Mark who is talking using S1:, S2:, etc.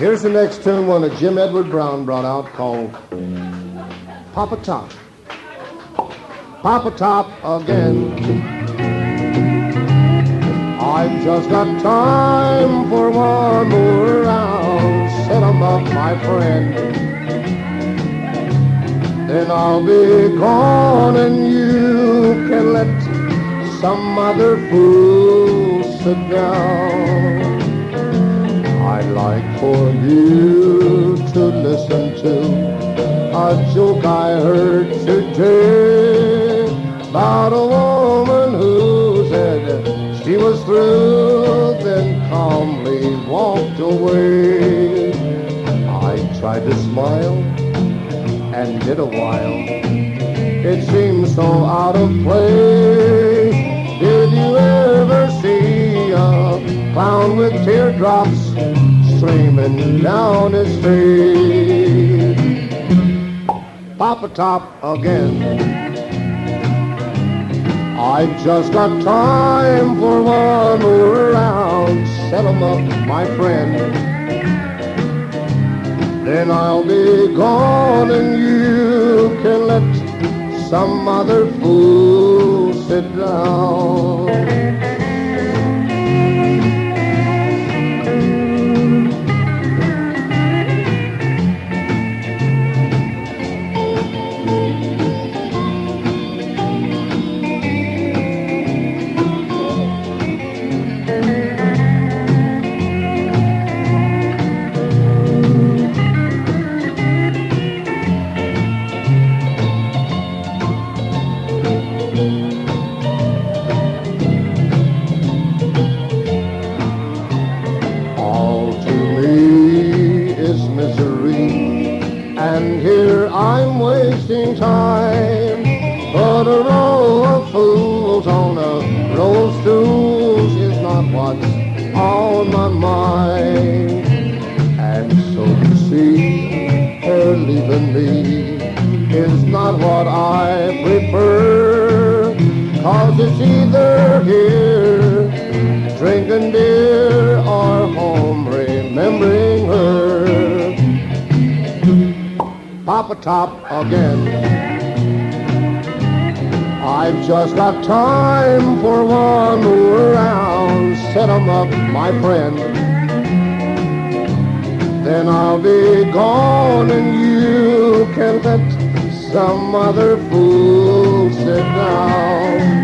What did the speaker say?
S1: Here's the next tune, one that Jim Edward Brown brought out called Pop a Top. Pop a Top again. I've just got time for one more round. Set 'em up, my friend. Then I'll be gone and you can let some other fool sit down. I'd like for you to listen to a joke I heard today about a woman who said she was through, then calmly walked away. I tried to smile and did a while. It seemed so out of place. Teardrops streaming down his face? Pop a Top again. I've just got time for one more round. Set 'em up, my friend. Then I'll be gone and you can let some other fool sit down. Here I'm wasting time. But a row of fools on a row of stools is not what's on my mind. And so to see her leaving me is not what I prefer. Cause it's either here drinking beer Pop a Top again. I've just got time for one round. Set 'em up, my friend. Then I'll be gone and you can let some other fool sit down.